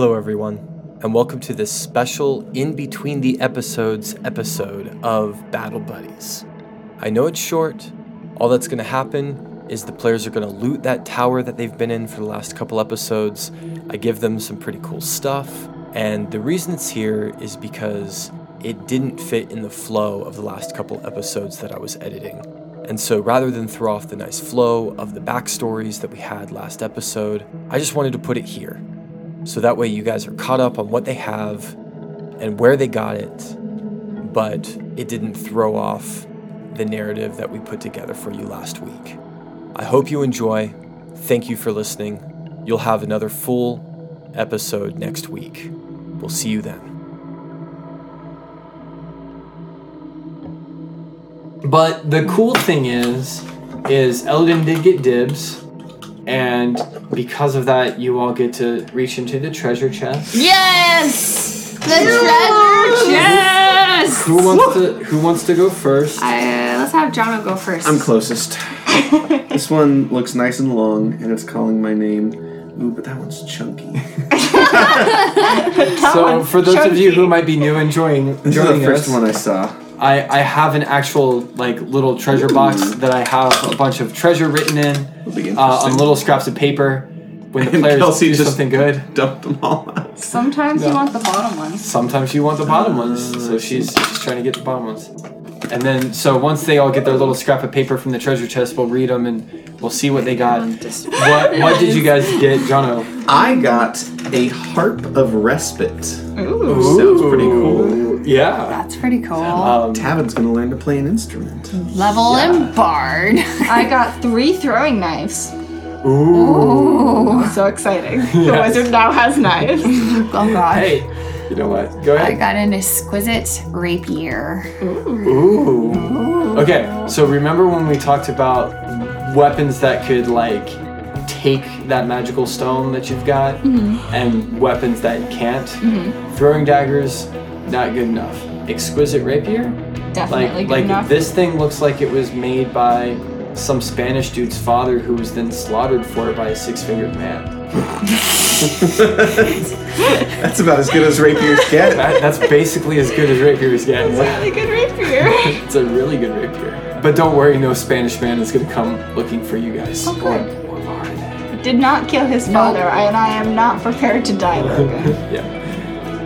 Hello, everyone, and welcome to this special in between the episodes episode of Battle Buddies. I know it's short. All that's going to happen is the players are going to loot that tower that they've been in for the last couple episodes. I give them some pretty cool stuff, and the reason it's here is because it didn't fit in the flow of the last couple episodes that I was editing. And so rather than throw off the nice flow of the backstories that we had last episode, I just wanted to put it here. So that way you guys are caught up on what they have and where they got it, but it didn't throw off the narrative that we put together for you last week. I hope you enjoy. Thank you for listening. You'll have another full episode next week. We'll see you then. But the cool thing is, is Eldon did get dibs, and because of that, you all get to reach into the treasure chest. Yes! The treasure chest! Who wants to Who wants to go first? I, uh, let's have Jono go first. I'm closest. this one looks nice and long, and it's calling my name. Ooh, but that one's chunky. so, for those of you who might be new and joining, This is joining the first us, one I saw. I, I have an actual like little treasure box that I have a bunch of treasure written in uh, on little scraps of paper. When the And players Kelsey do just- something good, Dump them all out. Sometimes Yeah. you want the bottom ones. sometimes you want the bottom ones, so she's, she's trying to get the bottom ones. And then, so once they all get their little scrap of paper from the treasure chest, we'll read them and we'll see what they got. What what did you guys get, Jono? I got a harp of respite. Ooh. Sounds pretty cool. Yeah. That's pretty cool. Um, Tavin's gonna learn to play an instrument. Level and bard. I got three throwing knives. ooh. So exciting. The Yes. wizard now has knives. Oh god. Hey, you know what? Go ahead. I ahead. got an exquisite rapier. Ooh. Okay, so remember when we talked about weapons that could like take that magical stone that you've got, and weapons that can't? Throwing daggers, not good enough. Exquisite rapier, Definitely like good like enough. this thing looks like it was made by some Spanish dude's father who was then slaughtered for it by a six-fingered man. That's about as good as rapiers get. That, that's basically as good as rapiers get. It's a really good rapier. It's a really good rapier. But don't worry, no Spanish man is gonna come looking for you guys. Oh, good. Or, or Did not kill his father, and I am not prepared to die, Logan. Yeah.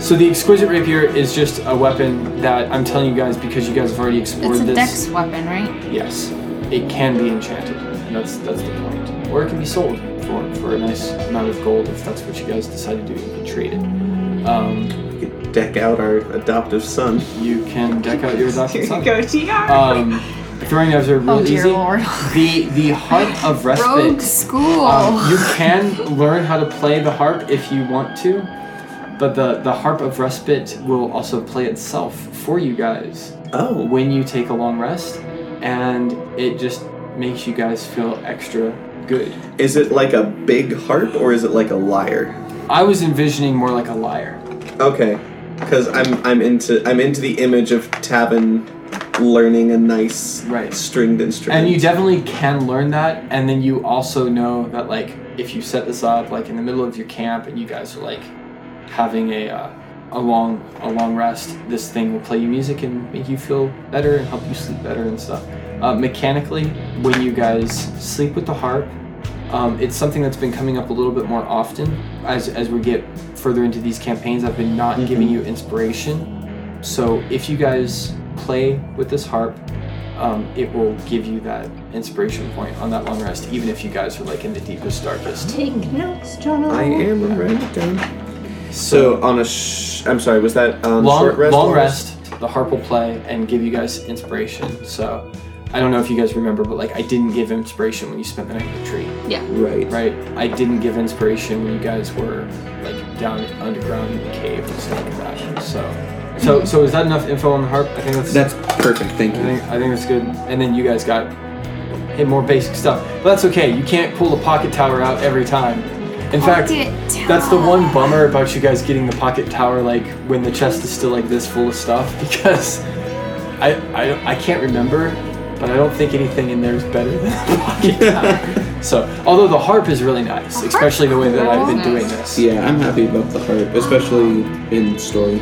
So the exquisite rapier is just a weapon that I'm telling you guys because you guys have already explored It's a this. dex weapon, right? Yes, it can be enchanted, and that's that's the point. Or it can be sold for for a nice amount of gold if that's what you guys decide to do. You can trade it. Um, We could Deck out our adoptive son. you can deck out your adopted son. Go, TR. Um, throwing knives are Oh really dear easy. lord. The the harp of respite. Rogue school. Um, you can learn how to play the harp if you want to, but the, the harp of respite will also play itself for you guys Oh, when you take a long rest, and it just makes you guys feel extra good. is it like a big harp or is it like a lyre? I was envisioning more like a lyre. Okay, because I'm I'm into I'm into the image of Tavin learning a nice Right. stringed instrument. And you definitely can learn that, and then you also know that like if you set this up like in the middle of your camp and you guys are like having a uh, a long a long rest, this thing will play you music and make you feel better and help you sleep better and stuff. Uh, mechanically, when you guys sleep with the harp, um, it's something that's been coming up a little bit more often as as we get further into these campaigns. I've been not giving you inspiration, so if you guys play with this harp, um, it will give you that inspiration point on that long rest, even if you guys are like in the deepest, darkest. Take notes, Jono. I am I'm writing it down. So on a sh- I'm sorry, was that um, long short rest? long or- rest. The harp will play and give you guys inspiration. So I don't know if you guys remember, but like I didn't give inspiration when you spent the night in the tree, Yeah. Right. right? I didn't give inspiration when you guys were like down underground in the cave and stuff like that. So, so so is that enough info on the harp? I think that's That's perfect. Thank I you. think I think that's good. And then you guys got hey, more basic stuff. But that's okay. You can't pull the pocket tower out every time. In fact, Pocket that's the one bummer about you guys getting the pocket tower like when the chest is still like this full of stuff because I I, I can't remember but I don't think anything in there is better than a pocket guitar. so, although the harp is really nice, especially the way that I've been doing this. Yeah, I'm happy about the harp, especially in story.